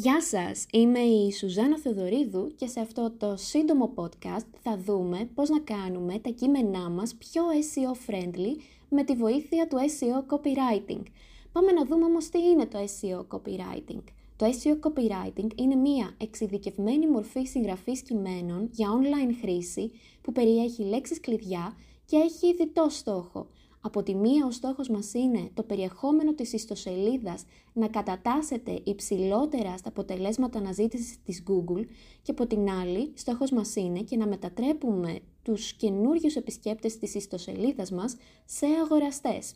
Γεια σας, είμαι η Σουζάνα Θεοδωρίδου και σε αυτό το σύντομο podcast θα δούμε πώς να κάνουμε τα κείμενά μας πιο SEO friendly με τη βοήθεια του SEO copywriting. Πάμε να δούμε όμως τι είναι το SEO copywriting. Το SEO copywriting είναι μία εξειδικευμένη μορφή συγγραφής κειμένων για online χρήση που περιέχει λέξεις κλειδιά και έχει διτό στόχο – από τη μία ο στόχος μας είναι το περιεχόμενο της ιστοσελίδας να κατατάσσεται υψηλότερα στα αποτελέσματα αναζήτησης της Google και από την άλλη στόχος μας είναι και να μετατρέπουμε τους καινούριους επισκέπτες της ιστοσελίδας μας σε αγοραστές.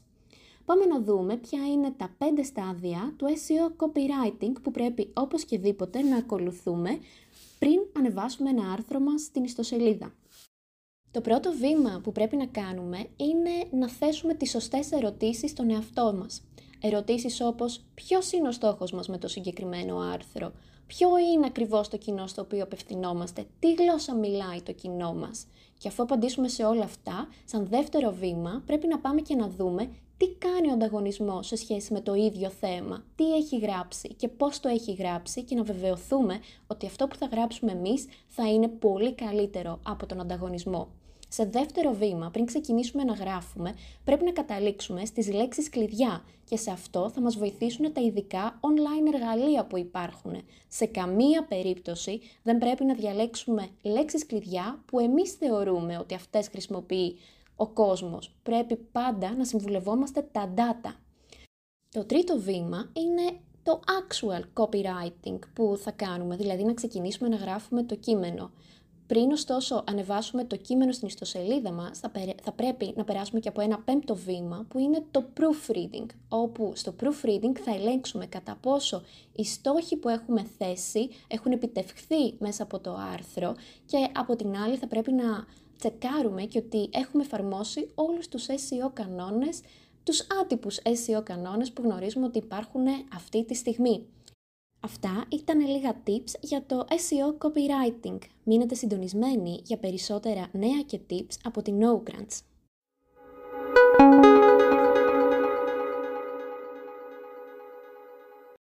Πάμε να δούμε ποια είναι τα πέντε στάδια του SEO copywriting που πρέπει όπως και δίποτε να ακολουθούμε πριν ανεβάσουμε ένα άρθρο μας στην ιστοσελίδα. Το πρώτο βήμα που πρέπει να κάνουμε είναι να θέσουμε τις σωστές ερωτήσεις στον εαυτό μας. Ερωτήσεις όπως ποιος είναι ο στόχος μας με το συγκεκριμένο άρθρο, ποιο είναι ακριβώς το κοινό στο οποίο απευθυνόμαστε, τι γλώσσα μιλάει το κοινό μας; Και αφού απαντήσουμε σε όλα αυτά, σαν δεύτερο βήμα πρέπει να πάμε και να δούμε τι κάνει ο ανταγωνισμός σε σχέση με το ίδιο θέμα, τι έχει γράψει και πώς το έχει γράψει και να βεβαιωθούμε ότι αυτό που θα γράψουμε εμείς θα είναι πολύ καλύτερο από τον ανταγωνισμό. Σε δεύτερο βήμα, πριν ξεκινήσουμε να γράφουμε, πρέπει να καταλήξουμε στις λέξεις κλειδιά και σε αυτό θα μας βοηθήσουν τα ειδικά online εργαλεία που υπάρχουν. Σε καμία περίπτωση δεν πρέπει να διαλέξουμε λέξεις κλειδιά που εμείς θεωρούμε ότι αυτές χρησιμοποιεί ο κόσμος. Πρέπει πάντα να συμβουλευόμαστε τα data. Το τρίτο βήμα είναι το actual copywriting που θα κάνουμε, δηλαδή να ξεκινήσουμε να γράφουμε το κείμενο. Πριν ωστόσο ανεβάσουμε το κείμενο στην ιστοσελίδα μας, θα, θα πρέπει να περάσουμε και από ένα πέμπτο βήμα που είναι το proofreading, όπου στο proofreading θα ελέγξουμε κατά πόσο οι στόχοι που έχουμε θέσει έχουν επιτευχθεί μέσα από το άρθρο και από την άλλη θα πρέπει να τσεκάρουμε και ότι έχουμε εφαρμόσει όλους τους SEO κανόνες, τους άτυπους SEO κανόνες που γνωρίζουμε ότι υπάρχουν αυτή τη στιγμή. Αυτά ήταν λίγα tips για το SEO copywriting. Μείνετε συντονισμένοι για περισσότερα νέα και tips από την No